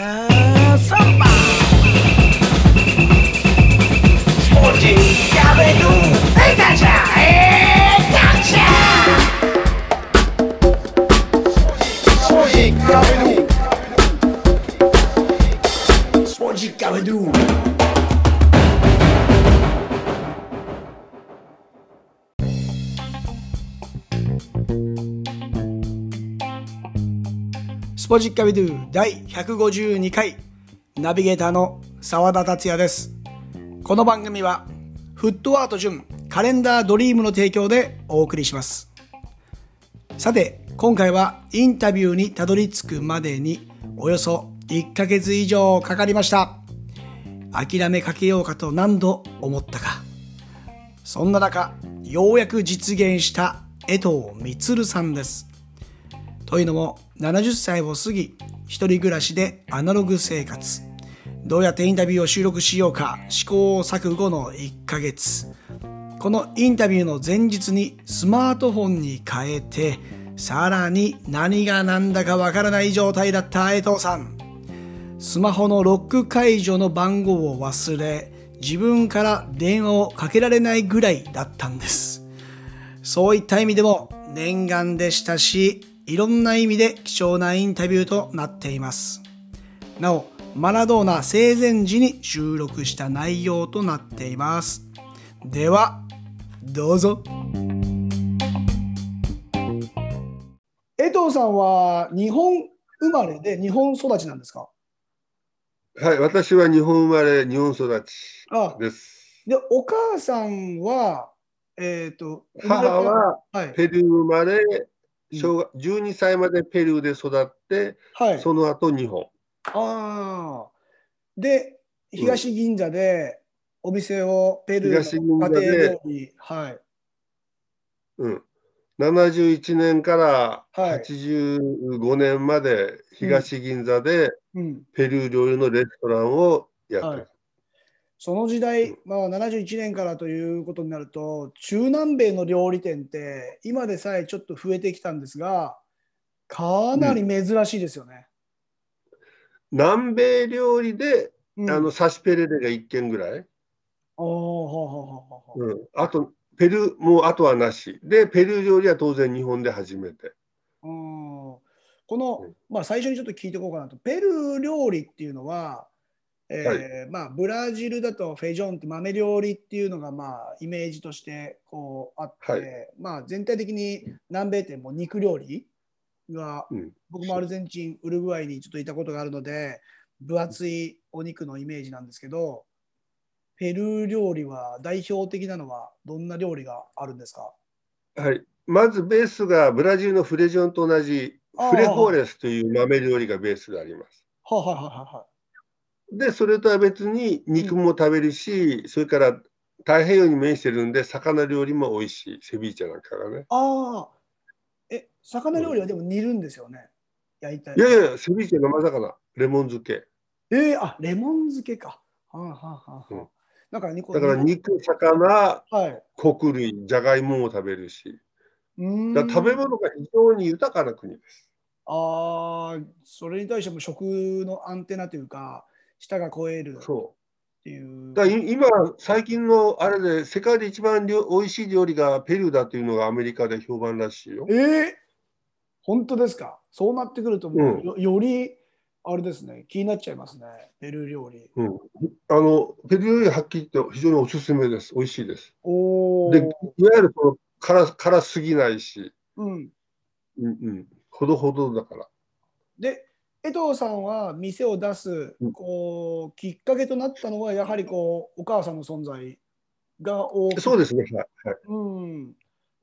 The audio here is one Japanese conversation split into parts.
Have somebody. スポジッカビドゥ第152回ナビゲーターの澤田達也です。この番組はフットワート順カレンダードリームの提供でお送りします。さて今回はインタビューにたどり着くまでにおよそ1ヶ月以上かかりました。諦めかけようかと何度思ったか。そんな中ようやく実現した江藤充さんです。というのも70歳を過ぎ一人暮らしでアナログ生活。どうやってインタビューを収録しようか試行錯誤の1ヶ月。このインタビューの前日にスマートフォンに変えてさらに何が何だかわからない状態だった江藤さん。スマホのロック解除の番号を忘れ自分から電話をかけられないぐらいだったんです。そういった意味でも念願でしたしいろんな意味で貴重なインタビューとなっています。なお、マラドーナ生前時に収録した内容となっています。では、どうぞ。江藤さんは日本生まれで日本育ちなんですか？はい、私は日本生まれ、日本育ちあです。で、お母さんは、えっ、と、母ははい、ペルー生まれ、うん小学12歳までペルーで育って、はい。その後日本。ああ。で、東銀座でお店をペルーの家庭料理、はい。うん、71年からはい85年まで東銀座でうん。ペルー料理のレストランをやってる。はいその時代、まあ、71年からということになると、中南米の料理店って、今でさえちょっと増えてきたんですが、かなり珍しいですよね。南米料理で、うん、あのサシペレレが1軒ぐらい、あうあとペルー、もうあとはなし。で、ペルー料理は当然日本で初めて。うん。この、まあ、最初にちょっと聞いておこうかなと、ペルー料理っていうのは、えーまあ、ブラジルだとフェジョンって豆料理っていうのが、まあ、イメージとしてこうあって、はい。まあ、全体的に南米店も肉料理が、うん。僕もアルゼンチン、ウルグアイにちょっといたことがあるので、分厚いお肉のイメージなんですけど、ペルー料理は代表的なのはどんな料理があるんですか？はい、まずベースがブラジルのフレジョンと同じフレホーレスという豆料理がベースであります。はあ、はいはいはいはい。で、それとは別に肉も食べるし、それから太平洋に面してるんで、魚料理も美味しい、セビーチェなんかがね。ああ、え、魚料理はでも煮るんですよね？焼いたいやいや、セビーチェ生魚、レモン漬け。えー、あ、レモン漬けか。はあ、はあはあはあうんなんかにこだから肉、魚、はい。穀類、じゃがいもも食べるし、だ食べ物が非常に豊かな国です。ああ、それに対しても食のアンテナというか、舌が超えるっそていうう。。だ今、最近のあれで、世界で一番料美味しい料理がペルーだというのがアメリカで評判らしいよ。えー、本当ですか？そうなってくるともう、うんよよりあれですね、気になっちゃいますね、ペルー料理。うん、あのペルー料理はっきり言って非常におすすめです。美味しいです。おお。で、いわゆるその辛辛すぎないし、うん。うんうん、ほどほどだから。で、江藤さんは店を出すうんこうきっかけとなったのは、やはりこうお母さんの存在が大きい。そうですね。はいはい、うん。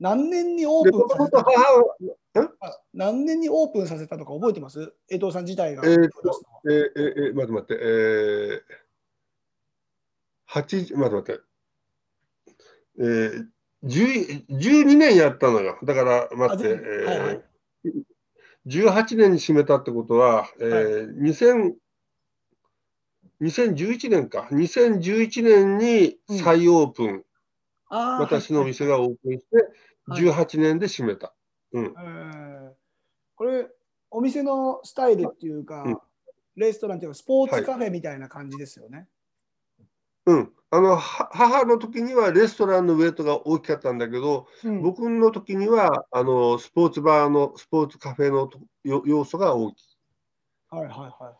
何年にオーで、プンさせた？何年にオープンさせたとか覚えてます？江藤さん自体が。えー店を出すのはえーえーえー待って待って、えー、8、待って待って、えー、10 12年やったのよ。だから、待って、はいはいえー、18年に閉めたってことは、えー2000 2011年か、2011年に再オープン、あー。私の店がオープンして、はい。18年で閉めた。うん、えー。これ、お店のスタイルっていうか、うん。レストランというかスポーツカフェみたいな感じですよね。うん。あの、は母の時にはレストランのウェイトが大きかったんだけど、うん僕の時には、あの、スポーツバーの、スポーツカフェの要素が大きい。はいはいはいは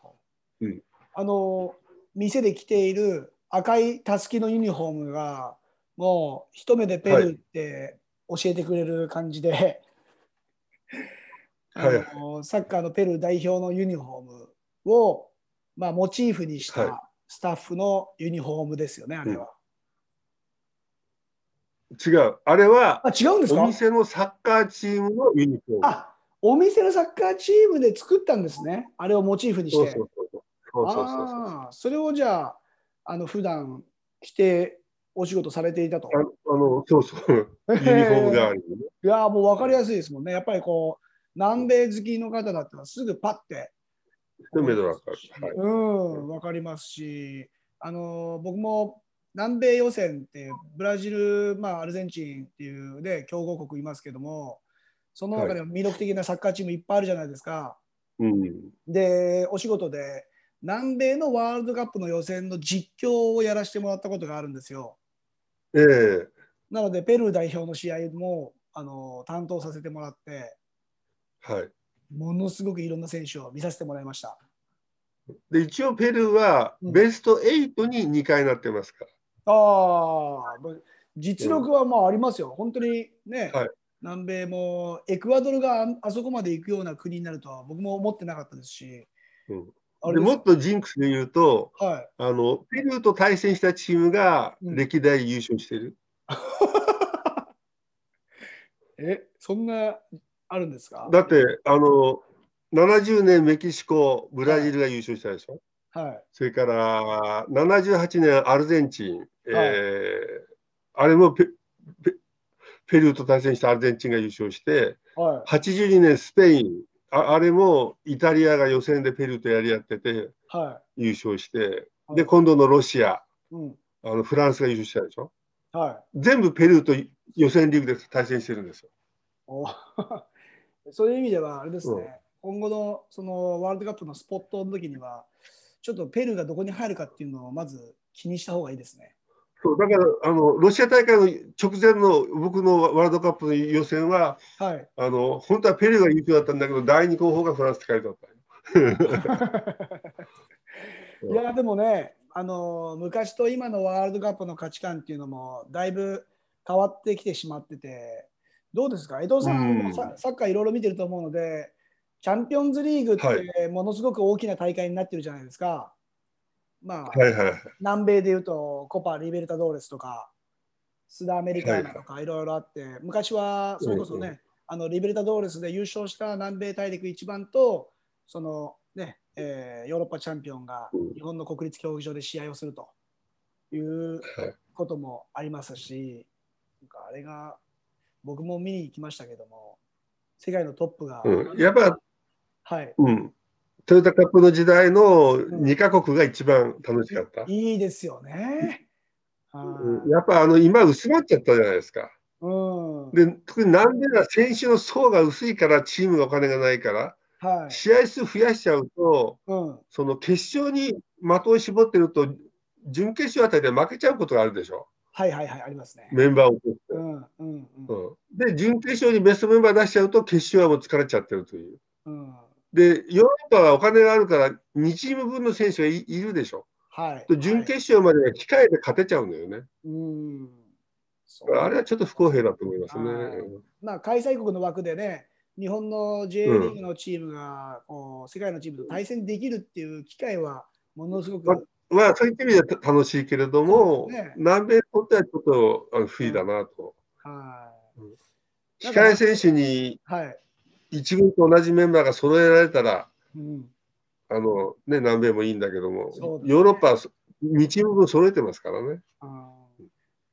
い。うんあの店で着ている赤いたすきのユニフォームがもう一目でペルーって教えてくれる感じで、はいあのサッカーのペルー代表のユニフォームを、まあ、モチーフにしはいたスタッフのユニフォームですよね、あれは。違う。あれは、あ違うんですか？お店のサッカーチームのユニフォーム。あお店のサッカーチームで作ったんですね、あれをモチーフにして。そうそうそう。ああ、それをじゃあ、あの普段着てお仕事されていたと。ああの、そうそう。ユニフォーム代わりにね。いやーもう分かりやすいですもんね。やっぱりこう、南米好きの方だったらすぐパッて、一目でわかる。はい。うん、分かりますし、あのー僕も南米予選っていうブラジル、まあ、アルゼンチンっていうね、強豪国いますけども、その中でも魅力的なサッカーチームいっぱいあるじゃないですか。うん。で、お仕事で南米のワールドカップの予選の実況をやらせてもらったことがあるんですよ。ええなので、ペルー代表の試合もあの担当させてもらって、はい。ものすごくいろんな選手を見させてもらいました。で、一応ペルーはうんベスト8に2回なってますから。ああ、実力はまあありますよ。本当にね、はい南米もエクアドルがああそこまで行くような国になるとは僕も思ってなかったですし、うんでもっとジンクスで言うと、はい、あの、ペルーと対戦したチームがうん歴代優勝してる。え、そんなあるんですか？だって、あの、70年メキシコ、ブラジルが優勝したでしょ？はい。それから78年アルゼンチン、えーあれもペペペルーと対戦したアルゼンチンが優勝して、は82年スペイン、ああれもイタリアが予選でペルーとやり合っててい。は優勝して、い。で、今度のロシア、うん。あのフランスが優勝したでしょ？はい。全部ペルーと予選リーグで対戦してるんですよ。おそういう意味ではあれですね、うん今後のそのワールドカップのスポットの時には、ちょっとペルーがどこに入るかっていうのをまず気にした方がいいですね。そうだからあの、ロシア大会の直前の僕のワールドカップの予選は、はい。あの本当はペルーが優勝だったんだけど、第2候補がフランスって書いてあったよ。いやでもね、あの昔と今のワールドカップの価値観っていうのもだいぶ変わってきてしまってて、どうですか、江藤さんもササッカーいろいろ見てると思うので、チャンピオンズリーグっはい。てものすごく大きな大会になってるじゃないですか。まあ、はいはい。南米でいうとコパ・リベルタドーレスとか、スダアメリカーナとかいろいろあって、昔はそれこそね、うんうあのリベルタドーレスで優勝した南米大陸一番と、そのね、えーヨーロッパチャンピオンがうん日本の国立競技場で試合をするというはい。こともありますし、なんかあれが僕も見に行きましたけども、世界のトップが、うん、やっぱ、はい、うん、トヨタカップの時代の2カ国が一番楽しかった？いいですよね。うん。やっぱあの今、薄まっちゃったじゃないですか。うん、で特に南米は選手の層が薄いから、チームがお金がないから、はい、試合数増やしちゃうと、うん、その決勝に的を絞ってると、準決勝あたりで負けちゃうことがあるでしょ、はいはいはい、ありますね。メンバーをうん、うん、うん。うんで、準決勝にベストメンバー出しちゃうと、決勝はもう疲れちゃってるという。うんで、ヨーロッパはお金があるから、2チーム分の選手がいいるでしょ。はい。で準決勝までは機械で勝てちゃうのよね。うん。そうあれはちょっと不公平だと思いますね。まあ、開催国の枠でね、日本の J リーグのチームが、こう世界のチームと対戦できるっていう機会はものすごく、ままあ、そういった意味ではた楽しいけれども、ね南米にとってはちょっとあの不利だなと。はい。控え選手にはい。一軍と同じメンバーが揃えられたら、うん。あのね、南米もいいんだけども、ねヨーロッパは2チーム分揃えてますからね。あー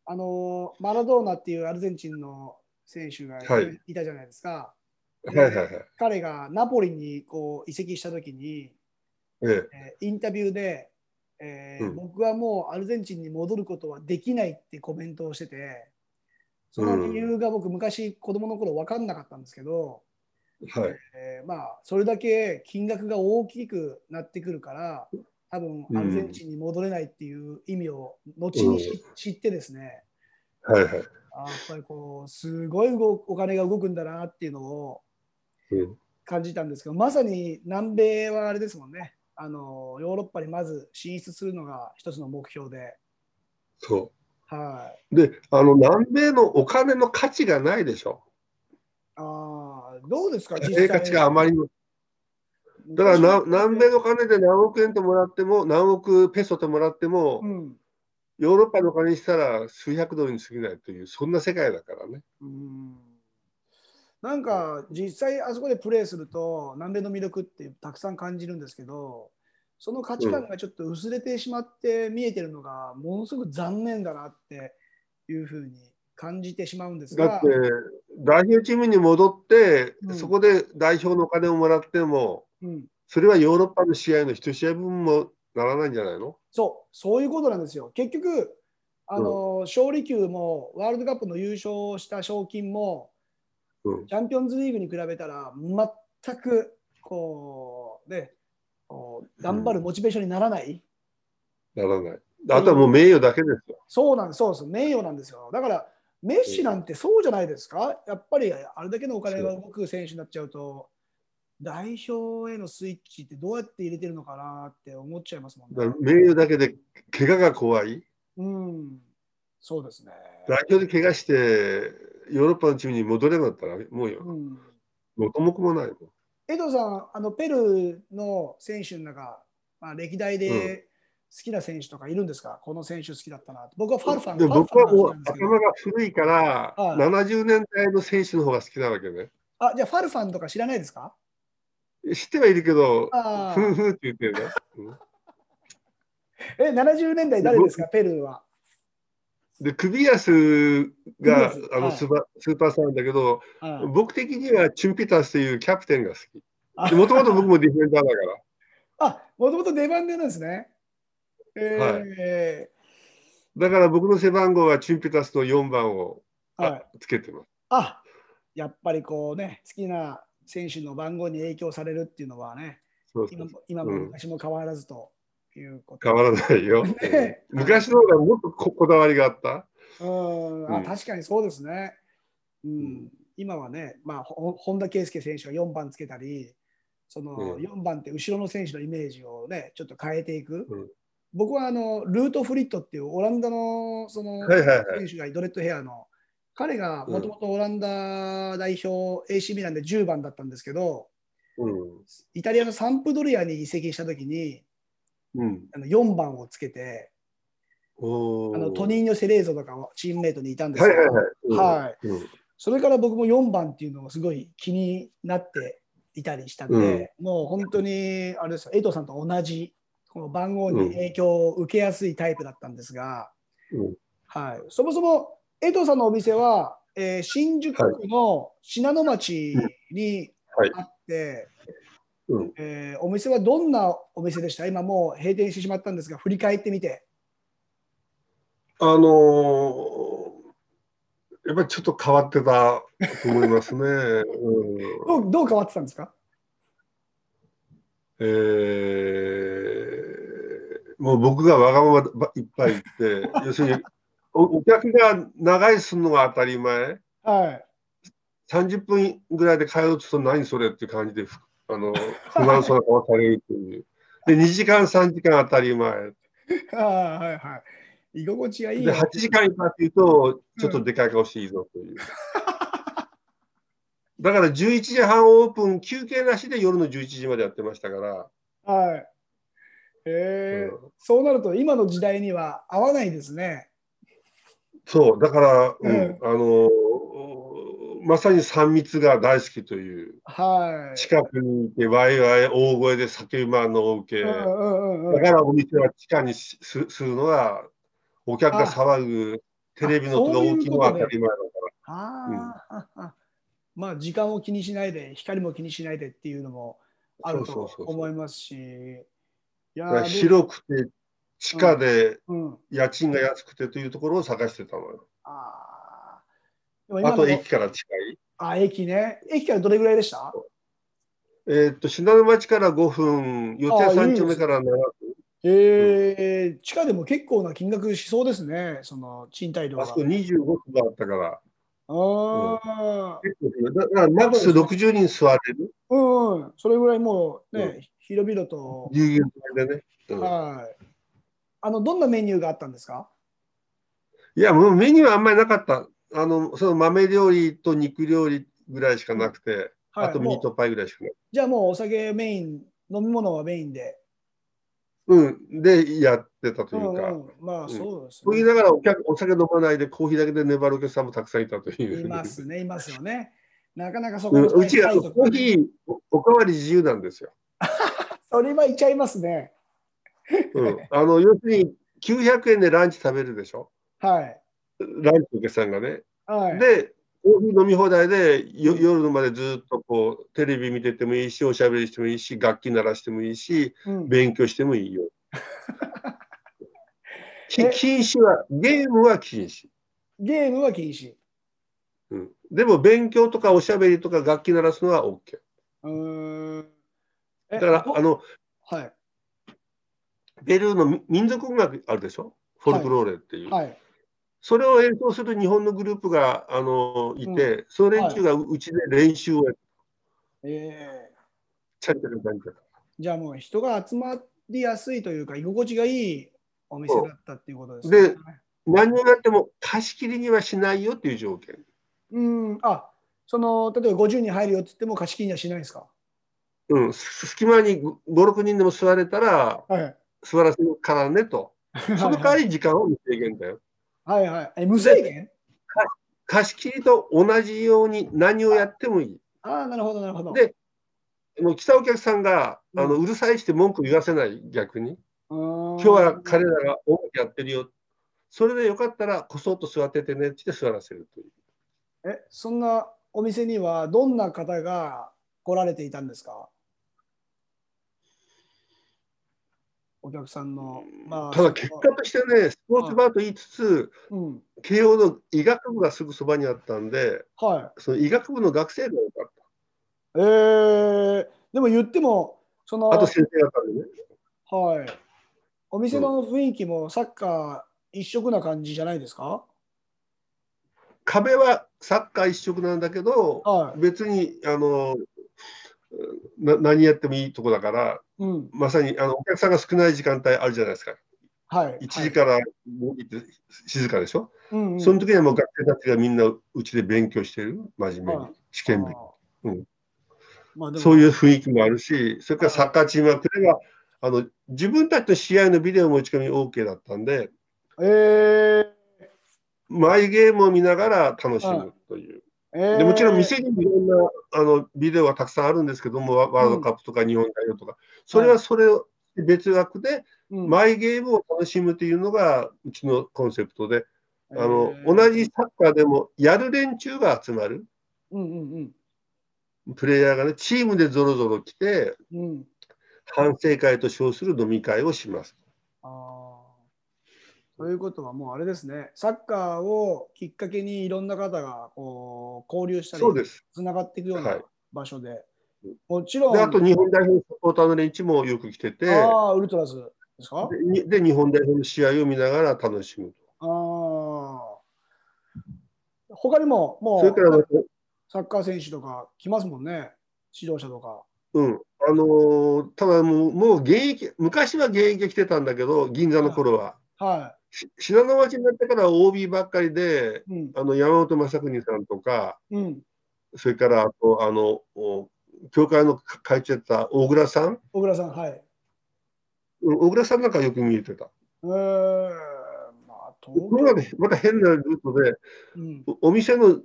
あのマラドーナっていうアルゼンチンの選手がい,、はいたじゃないですか。はいはいはい。彼がナポリにこう移籍したときに、えええーインタビューで、えーうん。僕はもうアルゼンチンに戻ることはできないってコメントをしてて、その理由が僕、昔子供の頃分かんなかったんですけど、はい。えーまあそれだけ金額が大きくなってくるから多分うんアルゼンチンに戻れないっていう意味を後にし知ってですね。はいはい。あやっぱりこうすごい動お金が動くんだなっていうのをうん、感じたんですけどまさに南米はあれですもんねあのヨーロッパにまず進出するのが一つの目標で、そはい、う。で、あの、南米のお金の価値がないでしょ。あーどうですか実生活があまりに。だからな、南米の金で何億円ともらっても、何億ペソともらっても、うんヨーロッパの金にしたら数百ドルに過ぎないという、そんな世界だからね。うんなんか実際あそこでプレーすると南米の魅力ってたくさん感じるんですけどその価値観がちょっと薄れてしまって見えてるのがものすごく残念だなっていうふうに感じてしまうんですがだって、代表チームに戻って、うん。そこで代表のお金をもらっても、うん、それはヨーロッパの試合の一試合分もならないんじゃないの？そうそういうことなんですよ。結局あの、勝利球もワールドカップの優勝した賞金もうん。チャンピオンズリーグに比べたら全くこうね頑張るモチベーションにならない、ならない。あとはもう名誉だけですよ。そうなんです、そうです、名誉なんですよ。だから、メッシなんてそうじゃないですか、やっぱりあれだけのお金が動く選手になっちゃうと、代表へのスイッチってどうやって入れてるのかなって思っちゃいますもんね。名誉だけで怪我が怖い？うん、そうですね。代表で怪我して、ヨーロッパのチームに戻れなかったら、もうよ、うん、元も子もないもん。江藤さん、あのペルーの選手の中、まあ、歴代で好きな選手とかいるんですか、この選手好きだったな。僕はファルファンで僕はもう頭が古いから、はい70年代の選手の方が好きなわけね。あ、じゃあファルファンとか知らないですか？知ってはいるけど、あふんふんって言ってるね。うん え、70年代誰ですか、ペルーは。で、クビアスがあのはいスーパースーパースターなんだけど、はい僕的にはチュンピタスというキャプテンが好あき。もともと僕もディフェンダーだから。あ、もともと出番でなんですね。えだから僕の背番号はチュンピタスの4番をーはい、つけてます。あやっぱりこうね、好きな選手の番号に影響されるっていうのはね、そうそう今も今もうん昔も変わらずということ。変わらないよ。ねうん昔の方がもっとここだわりがあった？うんあうん確かにそうですね。うんうん今はね、まあ、ほ本田圭佑選手が4番つけたり、そのうん4番って後ろの選手のイメージをね、ちょっと変えていく。うん僕はあのルート・フリットっていうオランダのその選手がドレッドヘアの、彼がもともとオランダ代表 AC ミランで10番だったんですけど、うん。イタリアのサンプドリアに移籍したときにうん。あの4番をつけて、おあのトニーニョ・セレーゾとかチームメイトにいたんですけど、はいはいはい。うん。はい。うん。それから僕も4番っていうのがすごい気になっていたりしたんで、もう本当にあれですよ、江藤さんと同じこの番号に影響を受けやすいタイプだったんですが、うん。はい、そもそも江藤さんのお店は、えー新宿区の信濃町にはい。あって、うんえーお店はどんなお店でした？今もう閉店してしまったんですが、振り返ってみて。あのーやっぱりちょっと変わってたと思いますね。うんどうどう変わってたんですか？えーもう僕がわがままばいっぱい言って、要するにおお客が長居するのが当たり前、はい。30分ぐらいで帰ろうとすると何それっていう感じでふあの不満そうな顔されるっていう。で、2時間、3時間当たり前。ああはいはい。居心地がいいで、よ8時間いたっていうと、ちょっとでかい顔していいぞという。だから11時半オープン、休憩なしで夜の11時までやってましたから、はい。えーうんそうなると今の時代には合わないですね。そう、だから、うんうんあのまさに3密が大好きという、はい。近くにいて、ワイワイ大声で叫び回るのを受け、うんうんうんうん。だからお店は地下にしすするのが、お客が騒ぐ、テレビの音が大きいのは当たり前だから。まあ時間を気にしないで光も気にしないでっていうのもあると思いますし。広くて、地下でうん、家賃が安くてというところを探してたのよ。あー。でも今のあと駅から近い？あ、駅ね。駅からどれぐらいでした？えーっと、信濃町から5分、四谷三丁目から7分。えー、地下でも結構な金額しそうですね、その賃貸料が。あそこ25坪あったから。あ結構広いだからマックス60人座れる？あ、うん、うん、それぐらいもうね、うん広々と。ぎゅうぎゅうでね。うんはい。あの、どんなメニューがあったんですか？いや、もうメニューはあんまりなかった。あの、その豆料理と肉料理ぐらいしかなくて、はいあとミートパイぐらいしかない。じゃあもうお酒メイン、飲み物はメインで。うん。で、やってたとういうんか。うん、まあそうですと言いね。ながらお客お酒飲まないでコーヒーだけで粘るお客さんもたくさんいたという。いますね、いますよね。なかなかそこうんのうちがコーヒーおおかわり自由なんですよ。それはいっちゃいますね。うん、あの要するに900円でランチ食べるでしょ？はい。ランチのお客さんがね。はい。で、コーヒー飲み放題でよ夜までずっとこうテレビ見ててもいいし、おしゃべりしてもいいし、楽器鳴らしてもいいし、うん、勉強してもいいよ。禁止は、ゲームは禁止。ゲームは禁止。うん、でも勉強とかおしゃべりとか楽器鳴らすのは OK。うーん。えだから、どあの、はい。ペルーのみ民族音楽あるでしょ？フォルクローレっていう。はい。それを演奏する日本のグループがあのいて、その連中がうちで練習をやって、えー、チャリチャリチャリチャリじゃあもう人が集まりやすいというか、居心地がいいお店だったっていうことですね。で何をやっても貸し切りにはしないよっていう条件。うん。あ、その、例えば50人入るよって言っても貸し切りにはしないんですか？うん、す隙間に5、6人でも座れたらはい。座らせるからねと。その代わり時間を無制限だよ。はいはい。え、無制限？貸し切りと同じように何をやってもいい。ああ、なるほど、なるほど。でもう来たお客さんがあのうるさいして文句言わせない逆に。今今日は彼らが音楽やってるよ。それでよかったらこそっと座っててねって座らせるという。え、そんなお店にはどんな方が来られていたんですか？お客さんの。まあ、ただ結果としてね、スポーツバーと言いつつ、うん。慶応の医学部がすぐそばにあったんで、はその医学部の学生が多かっい。えー、でも言っても、その、た。あと先生方でね。はい。お店の雰囲気もサッカー一色な感じじゃないですか？壁はサッカー一色なんだけど、はい。別にあのな何やってもいいとこだから、うん。まさにあのお客さんが少ない時間帯あるじゃないですか。はい。1時から静かでしょ、うんうん。その時にはもう学生たちがみんなうちで勉強してる、真面目はい。に、試験日。うん。まあそういう雰囲気もあるし、それからサッカーチームは、これはあの自分たちの試合のビデオ持ち込み OK だったんで、えマイゲームを見ながら楽しむという。ー、えーでもちろん店にもいろんなあのビデオはたくさんあるんですけども、ワワールドカップとか日本代表とか、それはそれを別枠で、うんマイゲームを楽しむというのがうちのコンセプトで、あのえー同じサッカーでもやる連中が集まる、うんうんプレイヤーがね、チームでぞろぞろ来て、うん。うん。反省会と称する飲み会をします。ああ。ということはもうあれですね、サッカーをきっかけにいろんな方がこう交流したり。つながっていくようはない場所で、もちろん、で、あと日本代表のサポーターの連中もよく来てて、ああウルトラズですか？で日本代表の試合を見ながら楽しむと。ああ。他にももそれからサッカー選手とか来ますもんね、指導者とか。うん、あのーただもう、もう現役、昔は現役来てたんだけど、銀座の頃は。はし信濃町になってから OB ばっかりで、い。うん。あの山本昌邦さんとか、うん。それからあと、あの、お教会の会長やった大倉さん、小倉さん、はい。うん大倉さんなんかよく見えてた。えー、まあ、東これはね、また変なルートで、うん。おお店の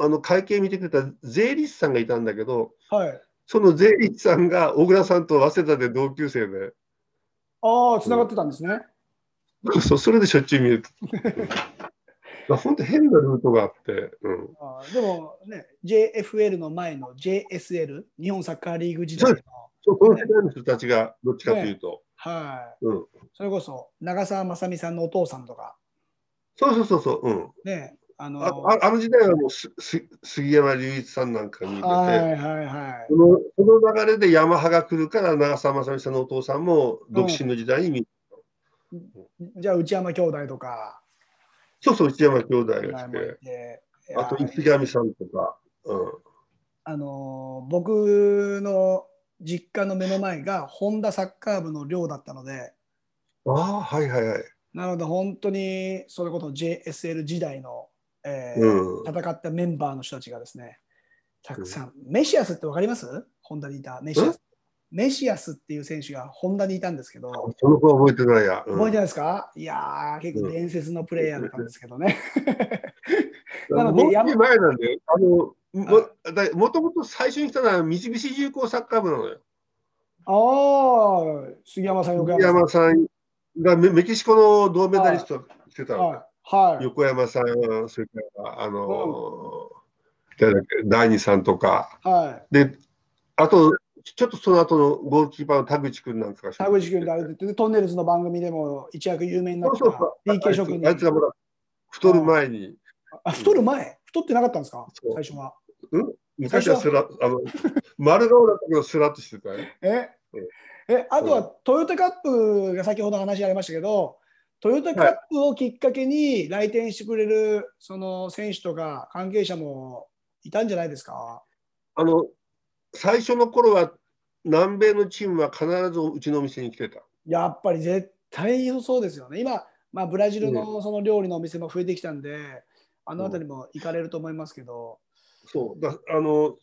あの会計見てくれた税理士さんがいたんだけど、はい。その税理士さんが小倉さんと早稲田で同級生で、ああ、つながってたんですね。そうそれでしょっちゅう見る。本当変なルートがあって、うん、あーでもね、JFL の前の JSL、日本サッカーリーグ時代の、そうこの世代の人たちがどっちかというと、はい。うん、それこそ長澤まさみさんのお父さんとか、そうそうそうそう、うん、ね、あのあああの時代はもうすす杉山隆一さんなんか見てて、はいはいはい。そ。のその流れでヤマハが来るから長澤まさみさんのお父さんも独身の時代に見、じゃあ内山兄弟とか、そうそう内山兄弟が来て。て。あと池上さんとか、うん、あの僕の実家の目の前が本田サッカー部の寮だったので、ああはいはいはい。なので本当にそれこそ JSL 時代の、えーうん。戦ったメンバーの人たちがですね、たくさん、メシアスってわかります？ホンダにいたメシアス。メシアスっていう選手がホンダにいたんですけど、その子は覚えてないや、うん。覚えてないですか？いやー、結構伝説のプレイヤーだったんですけどね。なのもうで山前なんだよ。あのもだもともと最初に来たのは三菱重工サッカー部なのよ。ああ、杉山さん、横杉山山さんがメメキシコの銅メダリスト来てたさん。の、はい。はい。横山さんそれからあの、誰だっけ？第二さんとか。はい。であとちょっとその後のゴールキーパーの田口君なんかが田口君であれでトンネルズの番組でも一躍有名になったそうそうそう。PK 諸君にあいつがまだ太る前に。あ太る前？太ってなかったんですか？最初は。昔はスラあの 丸顔だったけどスラッとしてたよ。え？うんえあとはトヨタカップが先ほど話ありましたけどトヨタカップをきっかけに来店してくれるその選手とか関係者もいたんじゃないですか？あの最初の頃は南米のチームは必ずうちのお店に来てた。やっぱり絶対そうですよね。今、まあ、ブラジルのその料理のお店も増えてきたんで、あの辺りも行かれると思いますけど、そうだあの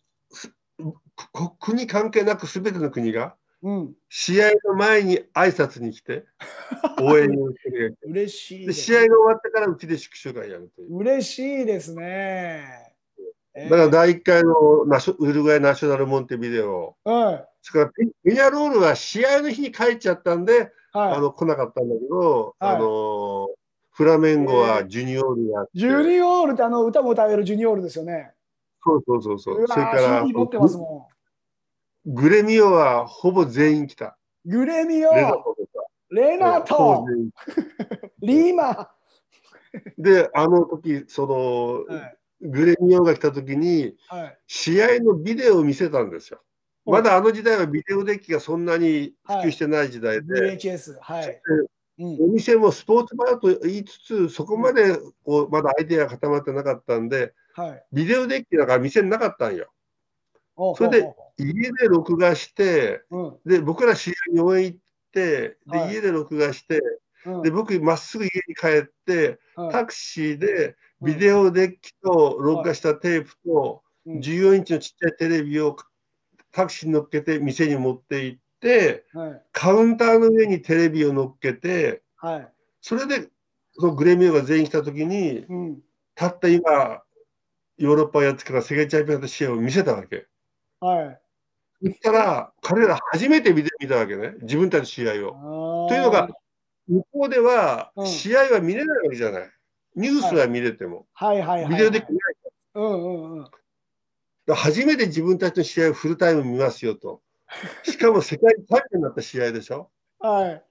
国関係なくすべての国がうん、試合の前に挨拶に来て 応援をしてる嬉しいでです。試合が終わってからうちで祝勝会やるという。嬉しいですね。えーだから第1回のナショウルグアイナショナルモンテビデオ、はいそれからペペニャロールは試合の日に帰っちゃったんで、はい。あの来なかったんだけど、はい。あのフラメンゴはジュニオールやって、ジュニオールってあの歌も歌えるジュニオールですよね。そうそうそうそう。うそれからグレミオはほぼ全員来た。ん。グレミオ、レナトリーマ。で、あの時その、はい。グレミオが来た時に、はい。試合のビデオを見せたんですよ。うん。まだあの時代はビデオデッキがそんなに普及してない時代で、VHS、はい。うん。お店もスポーツバーと言いつつ、そこまでこうまだアイデアが固まってなかったんで、はい。ビデオデッキだから店になかったんよ。おそれで家で録画して、うほうで僕ら試合に応援行って、ではい。家で録画して、うん。うんで僕、まっすぐ家に帰って、はいタクシーでビデオデッキと録画したテープとうん。14インチのちっちゃいテレビをタクシーに乗っけて店に持って行って、はいカウンターの上にテレビを乗っけて、はい。それでそのグレミオが全員来た時に、うん。たった今、ヨーロッパやってから世界チャンピオンの試合を見せたわけ。はい。そしたら、彼ら初めてビデオ見たわけね、自分たちの試合を。とというのが、向こうではうん試合は見れないわけじゃない。ニュースは見れても、はい。ビデオできないかうんうんうん。ら。初めて自分たちの試合をフルタイム見ますよと。しかも世界チャンピオンになった試合でしょ？はい。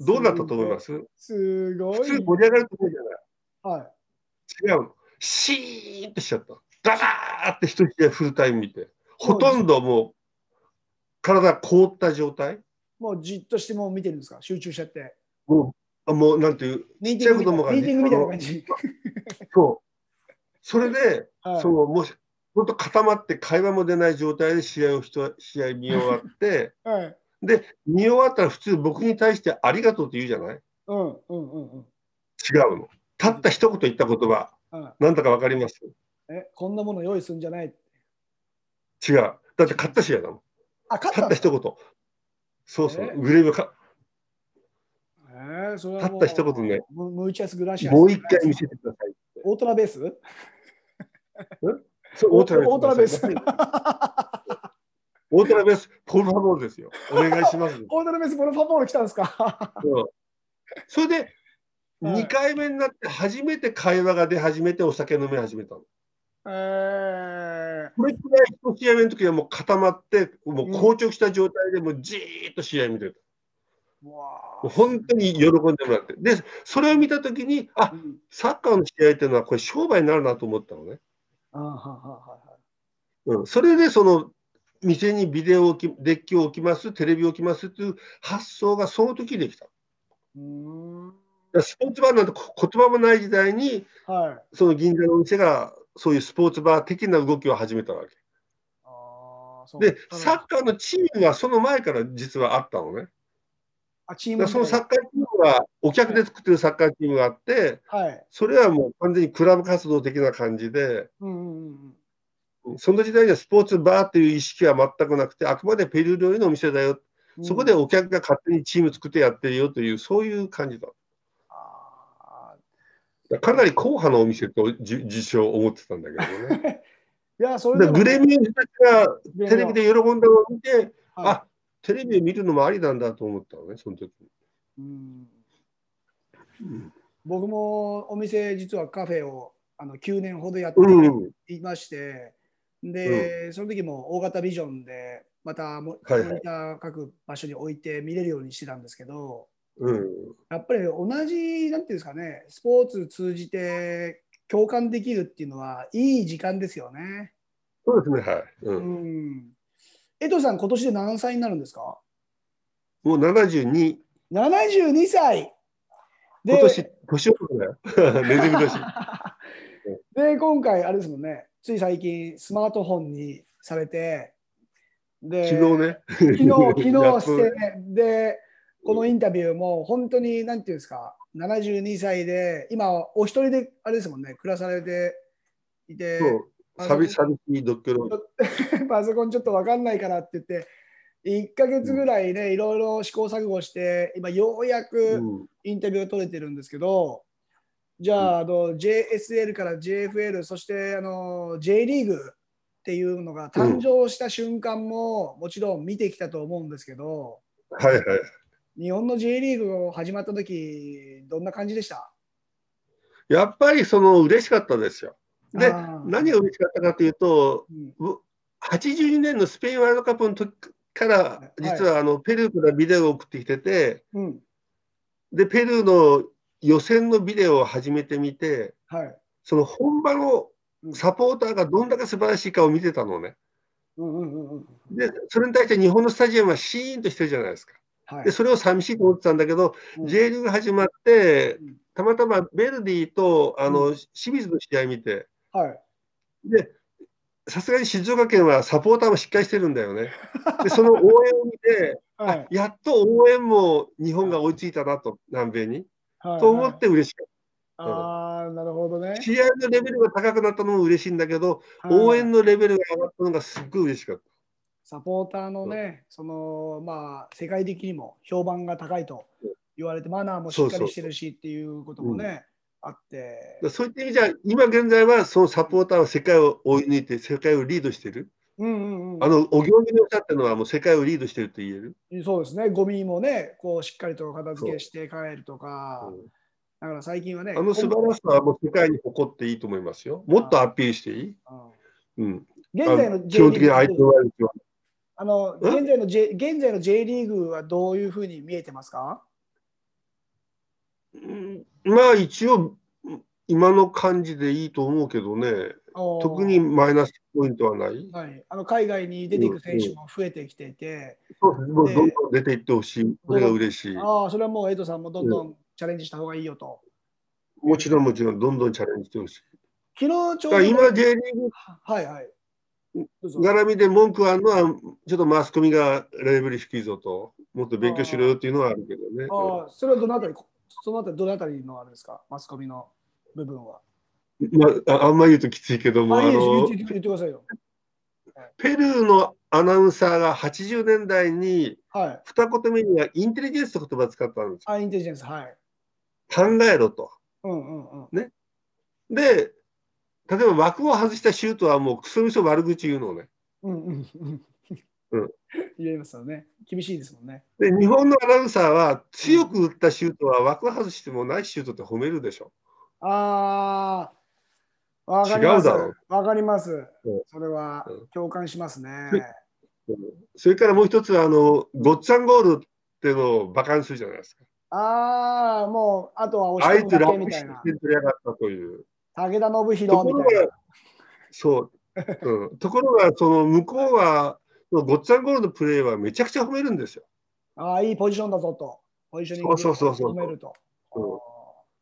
どうなったと思います？すごい。普通盛り上がると思うじゃない。はい。違うの。シーンってしちゃった。ガガーって一試合フルタイム見て。ほとんどもう体凍った状態？もうじっとしてもう見てるんですか？集中しちゃって。もう、あもうなんていう、ミーティングみたいな感じ。そう。それで、はいそのもし、本当固まって会話も出ない状態で試合を人試合見終わって、はい。で、見終わったら普通僕に対してありがとうって言うじゃない？うんうんうんうん。違うの。たった一言言った言葉、はなんだかわかります？い、え、こんなもの用意するんじゃない？違う。だって勝った試合だもん。あ、勝った？たった一言。そうそう。え？グレーブか、えー、それはたった一言ね。もう一回見せてください。オートラベース？オートラベースオートラベース。オートラベース、ポルファボールですよ。お願いします。 Otras, por favor 来たんですか？うんそれで、はい2回目になって初めて会話が出始めてお酒飲み始めたの。えこれくらい1試合目の時はもう固まって、もう硬直した状態でもうじーっと試合見てた。わ本当に喜んでもらって。で、それを見たときに、あうんサッカーの試合っていうのは、これ、商売になるなと思ったのね。あははははうん、それで、その、店にビデオ置き、デッキを置きます、テレビを置きますっていう発想がその時できた。うーんらスポーツバーなんてこ言葉もない時代に、はい。その銀座のお店が、そういうスポーツバー的な動きを始めたわけ。あで、サッカーのチームはその前から実はあったのね。あチームそのサッカーチームは、お客で作ってるサッカーチームがあって、はい。それはもう完全にクラブ活動的な感じで、うんうんうんその時代にはスポーツバーっていう意識は全くなくて、あくまでペルー料理のお店だよ、うん。そこでお客が勝手にチーム作ってやってるよという、そういう感じだ。あかなり硬派なお店とじ自称思ってたんだけどね。ー いや、それグレミューズたちがテレビで喜んだのを見て、はいあテレビを見るのもありなんだと思ったのね、その時うんうん僕もお店、実はカフェをあの9年ほどやってうん、いまして、で、その時も大型ビジョンで、またモニター各場所に置いて見れるようにしてたんですけど、うん、やっぱり同じ、なんていうんですかね、スポーツ通じて共感できるっていうのは、いい時間ですよね。そうですね、はい。う、うんん。江藤さん、今年で何歳になるんですか？もう72、?72 歳で今年、年男だよ。ネズミ年。で、今回、あれですもんね、つい最近、スマートフォンにされて、で、昨日ね。昨日、昨日して、で、このインタビューも本当に、なんていうんですか、72歳で、今、お一人で、あれですもんね、暮らされていて、寂寂しい独居の。パソコンちょっと分かんないからって言って、1ヶ月ぐらいね、いろいろ試行錯誤して、今、ようやくうん。インタビューが取れてるんですけど、じゃあ、あの JSL から JFL、そしてあの J リーグっていうのが誕生した瞬間も、もちろん見てきたと思うんですけど、はいはい。日本の J リーグが始まった時どんな感じでした？やっぱりその嬉しかったですよ。で、何が嬉しかったかというと、うん。う82年のスペインワールドカップの時からはい、実はあのペルーからビデオを送ってきてて、うん。で、ペルーの予選のビデオを初めて見て、はい。その本場のサポーターがどんだけ素晴らしいかを見てたのね。うんうんうんうんで、それに対して日本のスタジアムはシーンとしてるじゃないですか。はい。で、それを寂しいと思ってたんだけど、うん。J リーグ始まってうん、たまたまベルディとあうの清水の試合見て、はい。で、さすがに静岡県はサポーターもしっかりしてるんだよね。で、その応援を見て、はいやっと応援も日本が追いついたなと、南米に。はいと思って嬉しかっああなるほどねた。試合のレベルが高くなったのも嬉しいんだけど、応援のレベルが上がったのがすっごい嬉しかった。サポーターのね、そのまあ世界的にも評判が高いと言われて、マナーもしっかりしてるしっていうこともね、あって。だそういった意味じゃ、今現在はそのサポーターは世界を追い抜いて、世界をリードしてる。うんうんうん、あの、お行儀のおっしゃっのはもう世界をリードしてると言える。そうですね、ゴミもね、こうしっかりと片付けして帰るとか、うんだから最近はね、あの素晴らしさはもう世界に誇っていいと思いますよ。もっとアピールしていい？うんうん。現在のあ J リーグは。あのえ？現在の J 現在の J リーグはどういうふうに見えてますか？うんまあ一応、今の感じでいいと思うけどね、特にマイナスポイントはない。はい、あの海外に出ていく選手も増えてきていて、そうですもうどんどん出ていってほしい。これが嬉しい。ああ、それはもうエイトさんもどんどんチャレンジした方がいいよと。もちろんもちろん、どんどんチャレンジしてほしい。昨日ちょうど今、J リーグはいはい。絡みで文句あるのは、ちょっとマスコミがレベル低いぞと、もっと勉強しろよっていうのはあるけどね。ああ、それはどのあたり、そのあたりどのあたりのあれですか、マスコミの部分は。うんまあ、ああんまり言うときついけども、あ、の言ってくださいよ。ペルーのアナウンサーが80年代にはい。二言目にはインテリジェンスと言葉を使ったんですよ。あ、インテリジェンス、はい。考えろと。うんうんうん。で、例えば枠を外したシュートはもうクソみそ悪口言うのね。うんうんうん。うん言えますよね。厳しいですもんね。で、日本のアナウンサーは強く打ったシュートは枠外してもないシュートって褒めるでしょ。ああ、わかります。違うだろわかりますうん。それはうん共感しますね。それからもう一つはあの、ゴッツァンゴールっていうのを馬鹿にするじゃないですか。ああ、もう、あとは押し込みたいな。プして点取りやがったという。武田信と弘ころみたいなが。、そう、うん、ところが、その向こうは、ごっつぁんゴールのプレーはめちゃくちゃ褒めるんですよ。ああ、いいポジションだぞと。ポジショニングそうそうそうそう褒めると。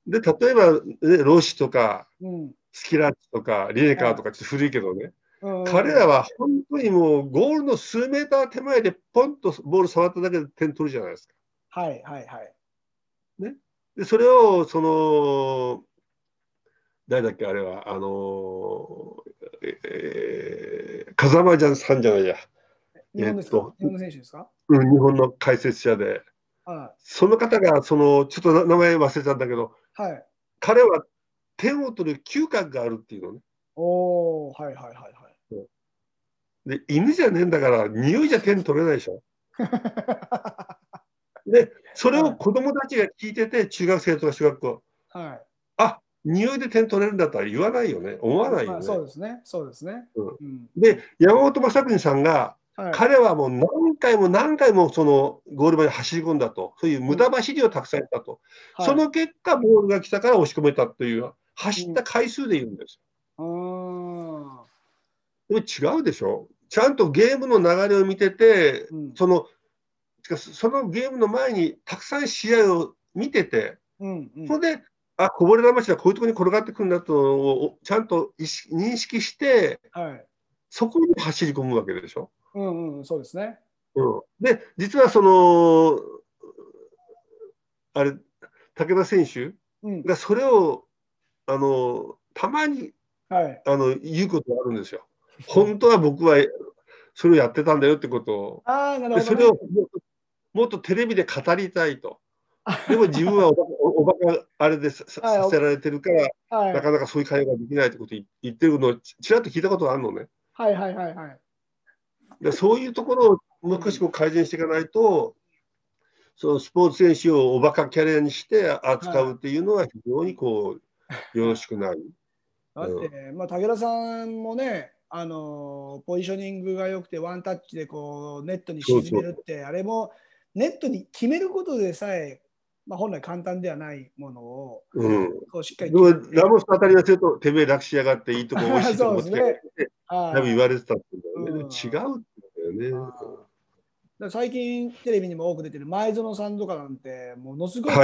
で、例えば、ね、ローシとか、うんスキラッチとか、リネカーとか、ちょっと古いけどね、うん、彼らは本当にもうゴールの数メーター手前でポンとボール触っただけで点取るじゃないですか。はいはいはい。で、それを、その、誰だっけ、あれは、あのー、えー、風間じゃんさんじゃないや、日本ですか、えっと日本の選手ですか？うん、日本の解説者で、はその方が、その、ちょっとな名前忘れたんだけど、い。はい。彼は点を取る嗅覚があるっていうのね。おおはいはいはいはい。で、犬じゃねえんだから、匂いじゃ点取れないでしょ？で、それを子供たちが聞いてて、中学生とか小学校、はい。あ匂いで点取れるんだったら言わないよね、思わないよまあね。そうですね。そうですね。うんうんで、山本昌邦さんが、はい、彼はもう何回も何回もそのゴールまで走り込んだと、そういう無駄走りをたくさんやったと、はいその結果、ボールが来たから押し込めたという、走った回数で言うんですうーん。よ。でも違うでしょ、ちゃんとゲームの流れを見てて、うんそのそのゲームの前にたくさん試合を見てて、うんうんそれで、あこぼれ球だ、こういうところに転がってくるんだとをちゃんと意識認識して、はい。そこに走り込むわけでしょ。うんうん、そうですね。うん、で、実はその、あれ、武田選手うん。がそれを、あの、たまにはい。あの言うことがあるんですよ。本当は僕はそれをやってたんだよってことを。ああ、なるでほど、ね。それをもっとテレビで語りたいと。でも自分はおバカおおバカあれでささせられてるから、はい、なかなかそういう会話ができないってことを言言ってるのをちちらっと聞いたことがあるのね。はいはいはいはい。でそういうところをもう少しこう改善していかないと、そのスポーツ選手をおバカキャリアにして扱うっていうのは非常にこう、よろしくない。だって、まあ、武田さんもね、あのポジショニングが良くて、ワンタッチでこうネットに沈めるって、あれもネットに決めることでさえ、まあ、本来簡単ではないものをうん。こうしっかりラモスと当たりがすると、てめえ楽しやがっていいとこ美味しいとこ持って多分言われてたんだよね。うん違うだよね。最近テレビにも多く出てる前園さんとかなんてものすごい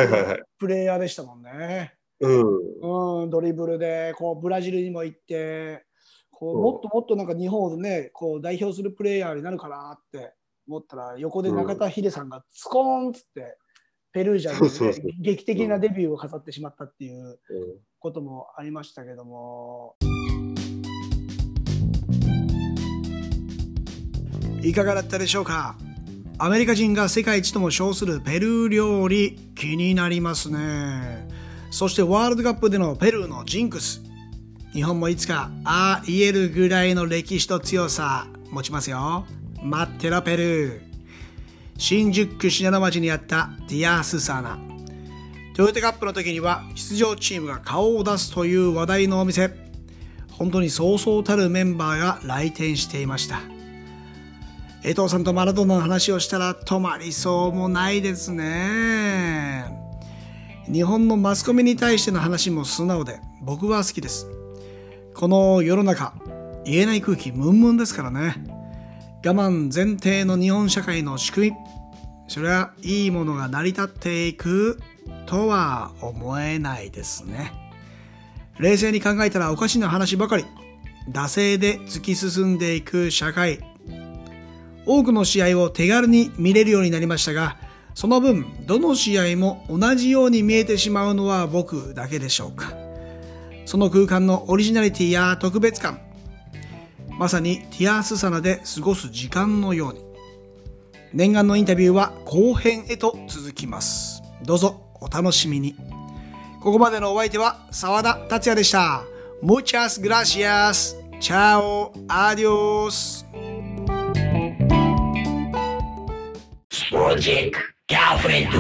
プレイヤーでしたもんね。うん。うん、ドリブルでこうブラジルにも行ってこうもっともっとなんか日本をねこう代表するプレイヤーになるかなって思ったら横で中田秀さんがスコーンっつってペルージャン劇的なデビューを飾ってしまったっていううん。こともありましたけども。いかがだったでしょうか？アメリカ人が世界一とも称するペルー料理気になりますね。そしてワールドカップでのペルーのジンクス。日本もいつかああ言えるぐらいの歴史と強さ持ちますよ。待ってろペルー新宿区信濃町にあったディアースサナ。トヨタカップの時には出場チームが顔を出すという話題のお店。本当にそうそうたるメンバーが来店していました。江藤さんとマラドーナの話をしたら止まりそうもないですね。日本のマスコミに対しての話も素直で僕は好きです。この世の中言えない空気ムンムンですからね。我慢前提の日本社会の仕組み。それはいいものが成り立っていくとは思えないですね。冷静に考えたらおかしな話ばかり。惰性で突き進んでいく社会。多くの試合を手軽に見れるようになりましたがその分どの試合も同じように見えてしまうのは僕だけでしょうか。その空間のオリジナリティや特別感。まさにティアースサナで過ごす時間のように。念願のインタビューは後編へと続きます。どうぞお楽しみに。ここまでのお相手は澤田達也でした。Muchas gracias. Chao. Adios. Project Girlfriend